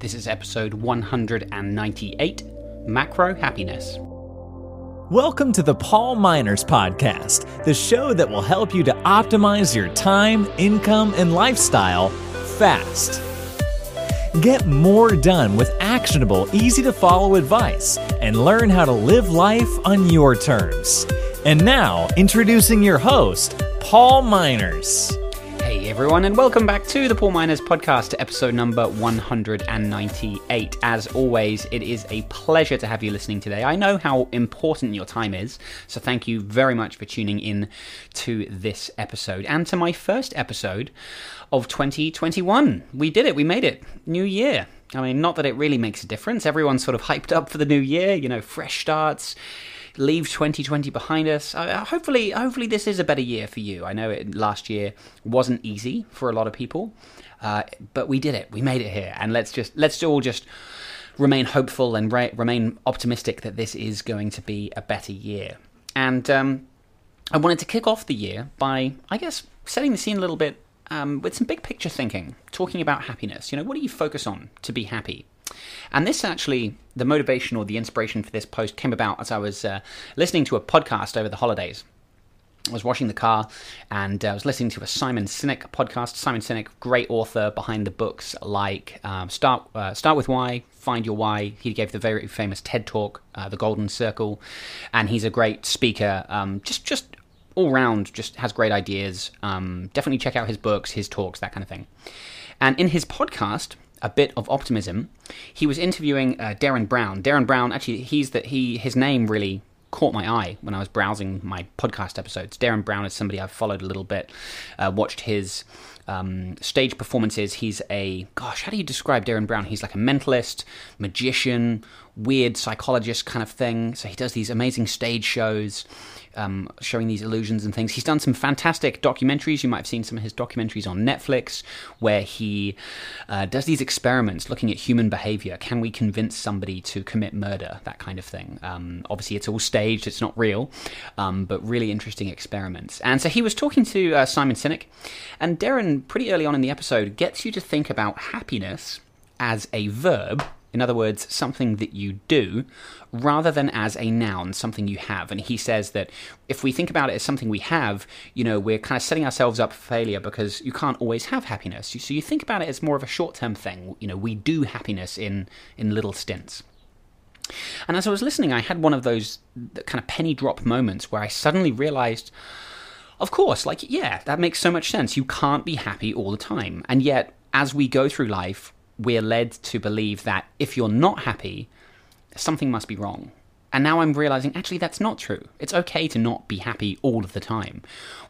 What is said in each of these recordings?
This is episode 198 Macro Happiness. Welcome to the Paul Minors Podcast, the show that will help you to optimize your time, income, and lifestyle fast. Get more done with actionable, easy to follow advice and learn how to live life on your terms. And now, introducing your host, Paul Minors. Everyone, and welcome back to the Paul Minors Podcast, episode number 198. As always, it is a pleasure to have you listening today. I know how important your time is, so thank you very much for tuning in to this episode and to my first episode of 2021. We did it, we made it. New year. I mean, not that it really makes a difference. Everyone's sort of hyped up for the new year, you know, fresh starts leave 2020 behind us. Uh, hopefully, hopefully this is a better year for you. I know it, last year wasn't easy for a lot of people, uh, but we did it. We made it here, and let's just let's all just remain hopeful and re- remain optimistic that this is going to be a better year. And um, I wanted to kick off the year by, I guess, setting the scene a little bit um, with some big picture thinking, talking about happiness. You know, what do you focus on to be happy? And this actually, the motivation or the inspiration for this post came about as I was uh, listening to a podcast over the holidays. I was washing the car and uh, I was listening to a Simon Sinek podcast. Simon Sinek, great author behind the books like um, Start uh, Start with Why, Find Your Why. He gave the very famous TED Talk, uh, The Golden Circle, and he's a great speaker. Um, just just all round, just has great ideas. Um, definitely check out his books, his talks, that kind of thing. And in his podcast, a bit of optimism. He was interviewing uh, Derren Brown. Derren Brown, actually, he's that he his name really caught my eye when I was browsing my podcast episodes. Derren Brown is somebody I've followed a little bit, uh, watched his um, stage performances. He's a gosh, how do you describe Derren Brown? He's like a mentalist, magician, weird psychologist kind of thing. So he does these amazing stage shows um, showing these illusions and things. He's done some fantastic documentaries. You might have seen some of his documentaries on Netflix, where he uh, does these experiments looking at human behavior. Can we convince somebody to commit murder? That kind of thing. Um, obviously, it's all staged, it's not real, um, but really interesting experiments. And so he was talking to uh, Simon Sinek, and Pretty early on in the episode, gets you to think about happiness as a verb in other words, something that you do, rather than as a noun, something you have. And he says that if we think about it as something we have, you know, we're kind of setting ourselves up for failure because you can't always have happiness. So you think about it as more of a short term thing. You know, we do happiness in, in little stints. And as I was listening, I had one of those kind of penny drop moments where I suddenly realized, of course, like, yeah, that makes so much sense. You can't be happy all the time. And yet, as we go through life, we're led to believe that if you're not happy, something must be wrong. And now I'm realizing actually that's not true. It's okay to not be happy all of the time.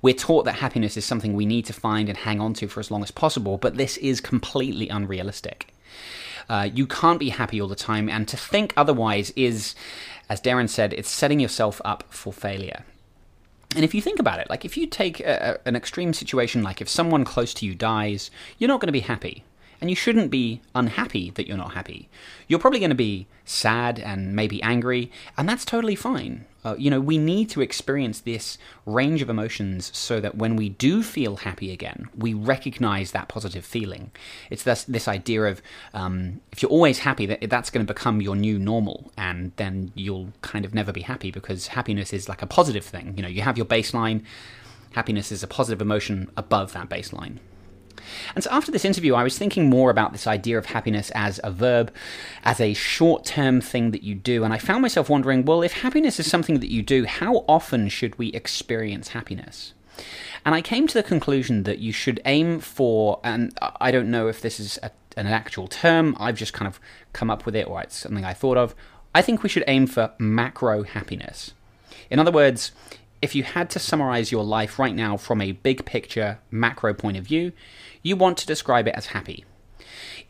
We're taught that happiness is something we need to find and hang on to for as long as possible, but this is completely unrealistic. Uh, you can't be happy all the time, and to think otherwise is, as Derren said, it's setting yourself up for failure. And if you think about it, like if you take a, an extreme situation, like if someone close to you dies, you're not going to be happy. And you shouldn't be unhappy that you're not happy. You're probably going to be sad and maybe angry, and that's totally fine. Uh, you know, we need to experience this range of emotions so that when we do feel happy again, we recognize that positive feeling. It's this, this idea of um, if you're always happy, that that's going to become your new normal, and then you'll kind of never be happy because happiness is like a positive thing. You know, you have your baseline. Happiness is a positive emotion above that baseline. And so after this interview, I was thinking more about this idea of happiness as a verb, as a short term thing that you do. And I found myself wondering well, if happiness is something that you do, how often should we experience happiness? And I came to the conclusion that you should aim for, and I don't know if this is a, an actual term, I've just kind of come up with it, or it's something I thought of. I think we should aim for macro happiness. In other words, if you had to summarize your life right now from a big picture, macro point of view, you want to describe it as happy.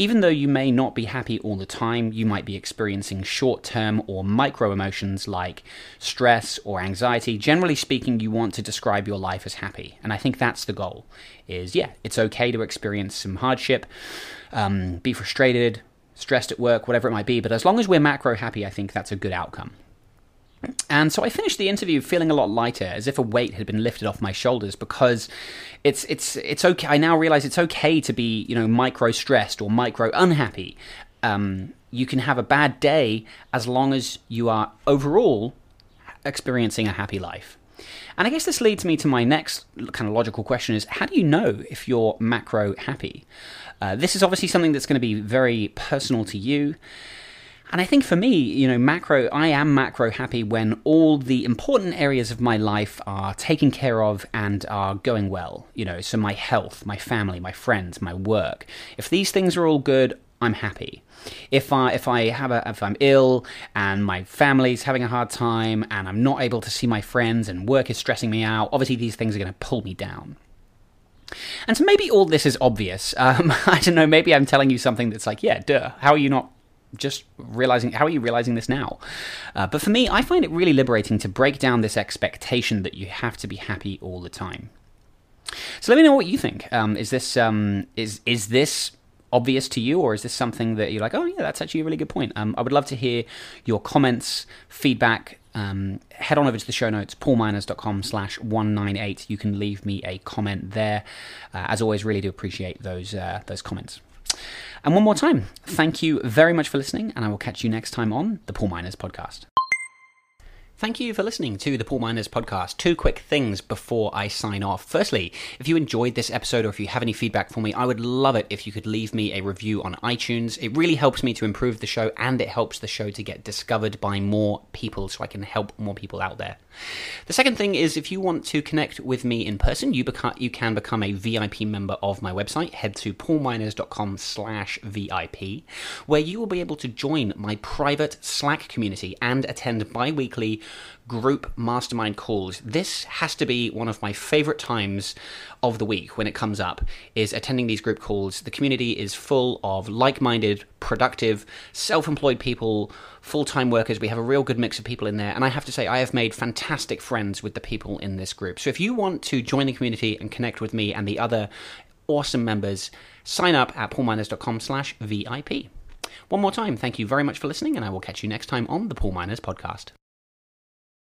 Even though you may not be happy all the time, you might be experiencing short term or micro emotions like stress or anxiety. Generally speaking, you want to describe your life as happy. And I think that's the goal is yeah, it's okay to experience some hardship, um, be frustrated, stressed at work, whatever it might be. But as long as we're macro happy, I think that's a good outcome. And so I finished the interview feeling a lot lighter, as if a weight had been lifted off my shoulders, because it's it's it's okay. I now realize it's okay to be you know micro stressed or micro unhappy, um, you can have a bad day as long as you are overall experiencing a happy life. And I guess this leads me to my next kind of logical question is how do you know if you're macro happy? Uh, this is obviously something that's going to be very personal to you. And I think for me, you know, macro, I am macro happy when all the important areas of my life are taken care of and are going well. You know, so my health, my family, my friends, my work. If these things are all good, I'm happy. If I if I have a if I'm ill and my family's having a hard time and I'm not able to see my friends and work is stressing me out, obviously these things are going to pull me down. And so maybe all this is obvious. Um, I don't know. Maybe I'm telling you something that's like, yeah, duh. How are you not just realizing how are you realizing this now? Uh, but for me i find it really liberating to break down this expectation that you have to be happy all the time. So let me know what you think. Um, is this um, is is this obvious to you or is this something that you're like oh yeah that's actually a really good point? Um, i would love to hear your comments feedback. Um, head on over to the show notes paulminors.com slash 198 you can leave me a comment there. Uh, as always really do appreciate those uh, those comments and one more time, thank you very much for listening, and I will catch you next time on the Paul Minors Podcast. Thank you for listening to the Paul Minors podcast. Two quick things before I sign off. Firstly, if you enjoyed this episode or if you have any feedback for me, I would love it if you could leave me a review on iTunes. It really helps me to improve the show and it helps the show to get discovered by more people so I can help more people out there. The second thing is if you want to connect with me in person, you, beca- you can become a VIP member of my website. Head to paulminors.com slash VIP, where you will be able to join my private Slack community and attend bi-weekly group mastermind calls. This has to be one of my favorite times of the week when it comes up is attending these group calls. The community is full of like-minded, productive, self-employed people, full-time workers. We have a real good mix of people in there, and I have to say I have made fantastic friends with the people in this group. So if you want to join the community and connect with me and the other awesome members, sign up at paulminors.com slash VIP. One more time, thank you very much for listening, and I will catch you next time on the Paul Minors Podcast.